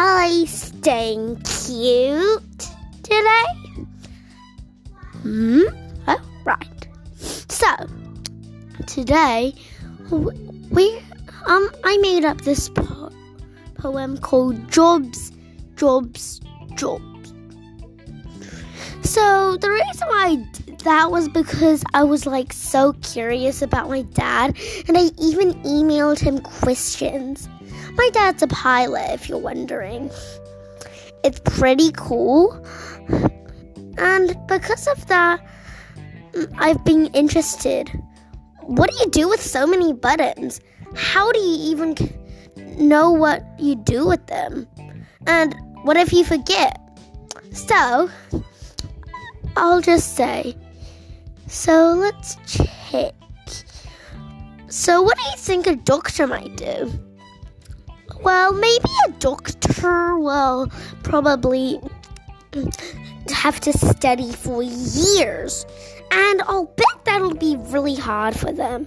I staying cute today? Hmm? Oh, right. So, today, we, um, I made up this po- poem called Jobs, Jobs, Jobs. So, the reason why I did that was because I was like so curious about my dad, and I even emailed him questions. My dad's a pilot, if you're wondering. It's pretty cool. And because of that, mm, I've been interested. What do you do with so many buttons? How do you even know what you do with them? And what if you forget? So, I'll just say. So, let's check. So, what do you think a doctor might do? Well, maybe a doctor will probably have to study for years, and I'll bet that'll be really hard for them.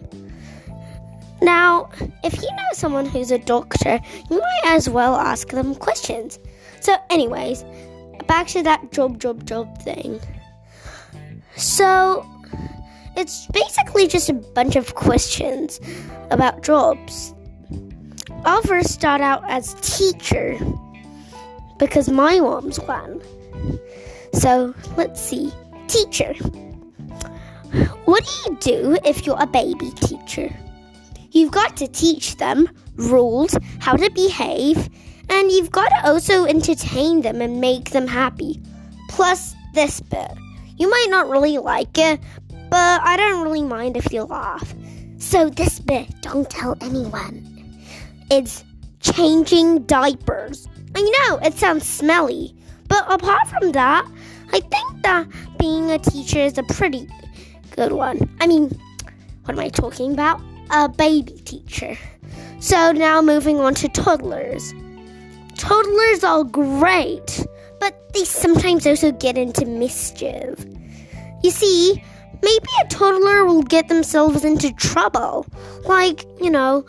Now, if you know someone who's a doctor, you might as well ask them questions. So, anyways, back to that job, job, job thing. So, it's basically just a bunch of questions about jobs. I'll first start out as teacher because my mom's one. So let's see. Teacher. What do you do if you're a baby teacher? You've got to teach them rules, how to behave, and you've got to also entertain them and make them happy. Plus, this bit. You might not really like it, but I don't really mind if you laugh. So, this bit, don't tell anyone. It's changing diapers. I know it sounds smelly, but apart from that, I think that being a teacher is a pretty good one. I mean, what am I talking about? A baby teacher. So now moving on to toddlers. Toddlers are great, but they sometimes also get into mischief. You see, maybe a toddler will get themselves into trouble. Like, you know,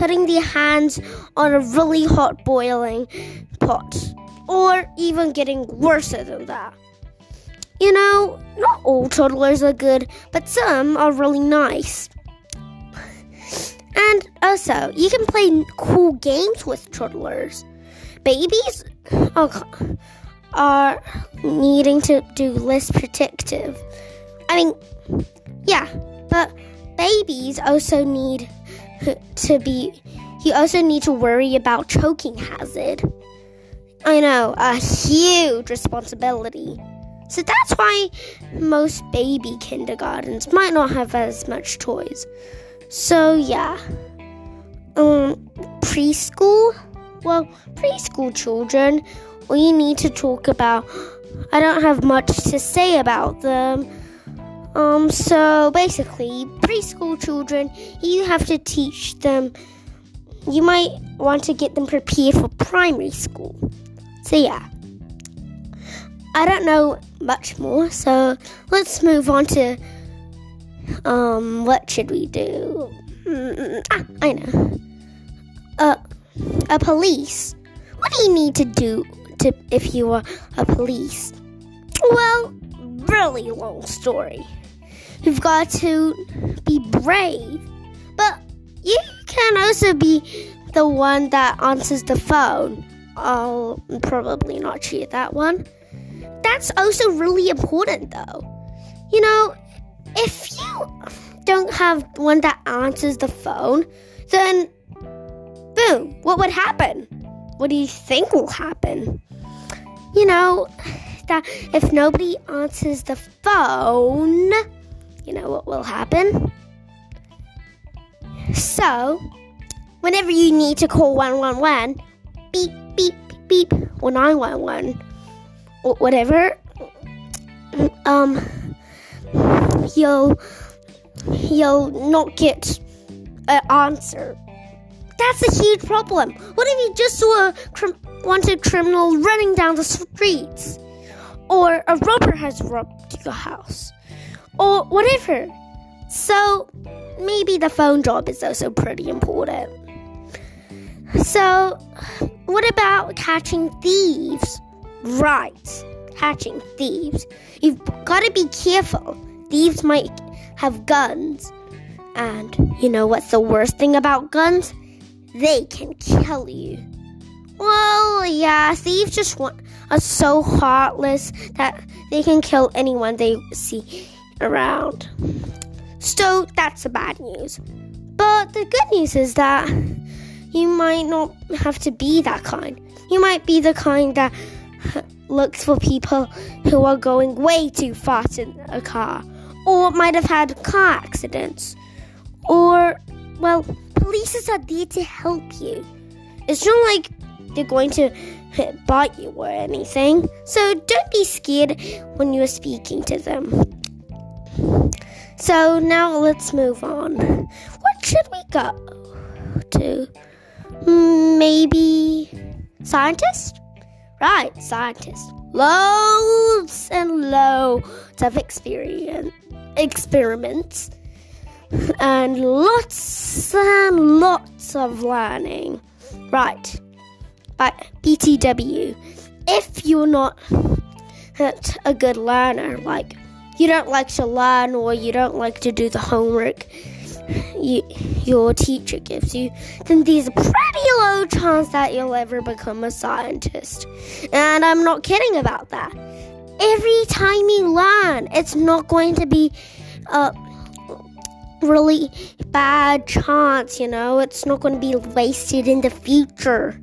putting their hands on a really hot boiling pot, or even getting worse than that. You know, not all toddlers are good, but some are really nice. And also, you can play cool games with toddlers. Babies oh, are needing to do less protective. I mean, yeah, but babies also need to be you also need to worry about choking hazard. I know, a huge responsibility. So that's why most baby kindergartens might not have as much toys. So yeah. Um preschool? Well, preschool children, we need to talk about I don't have much to say about them um, so basically, preschool children, you have to teach them. You might want to get them prepared for primary school. So yeah, I don't know much more. So let's move on to um, what should we do? Mm, ah, I know. Uh, a police. What do you need to do to if you are a police? Well, really long story. You've got to be brave. But you can also be the one that answers the phone. I'll probably not cheat that one. That's also really important though. You know, if you don't have one that answers the phone, then boom, what would happen? What do you think will happen? You know, that if nobody answers the phone, you know what will happen? So, whenever you need to call 111, beep, beep, beep, or 911, or whatever, um, you'll, you'll not get an answer. That's a huge problem. What if you just saw a wanted criminal running down the streets? Or a robber has robbed your house? Or whatever. So maybe the phone job is also pretty important. So, what about catching thieves? Right, catching thieves. You've got to be careful. Thieves might have guns. And you know what's the worst thing about guns? They can kill you. Well, yeah, thieves just want, are so heartless that they can kill anyone they see around. So that's the bad news. But the good news is that you might not have to be that kind. You might be the kind that looks for people who are going way too fast in a car, or might have had car accidents, or, well, police are there to help you. It's not like they're going to bite you or anything, so don't be scared when you're speaking to them. So now let's move on. What should we go to? Maybe scientist? Right, scientist. Loads and loads of experience experiments and lots and lots of learning. Right. But BTW, if you're not a good learner, like you don't like to learn or you don't like to do the homework you, your teacher gives you, then there's a pretty low chance that you'll ever become a scientist. And I'm not kidding about that. Every time you learn, it's not going to be a really bad chance, you know? It's not going to be wasted in the future.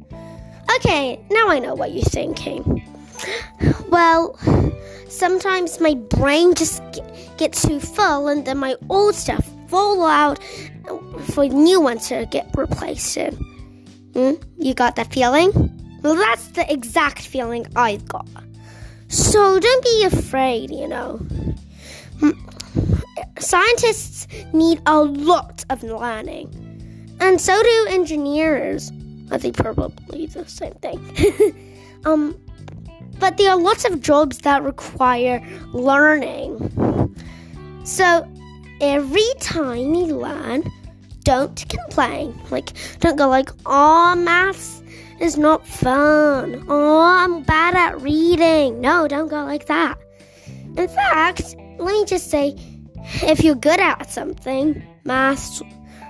Okay, now I know what you're thinking. Well, sometimes my brain just gets too full and then my old stuff fall out for new ones to get replaced in. Hmm? You got that feeling? Well, that's the exact feeling I've got. So don't be afraid, you know. Scientists need a lot of learning, and so do engineers. I think probably the same thing. um, but there are lots of jobs that require learning. So every time you learn, don't complain. Like, don't go like, oh, maths is not fun. Oh, I'm bad at reading. No, don't go like that. In fact, let me just say, if you're good at something, maths,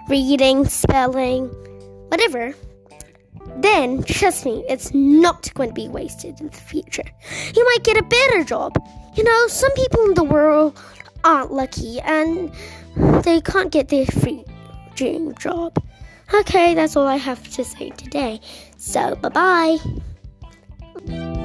reading, spelling, whatever, then trust me, it's not going to be wasted in the future. You might get a better job. You know, some people in the world aren't lucky and they can't get their free dream job. Okay, that's all I have to say today. So, bye bye.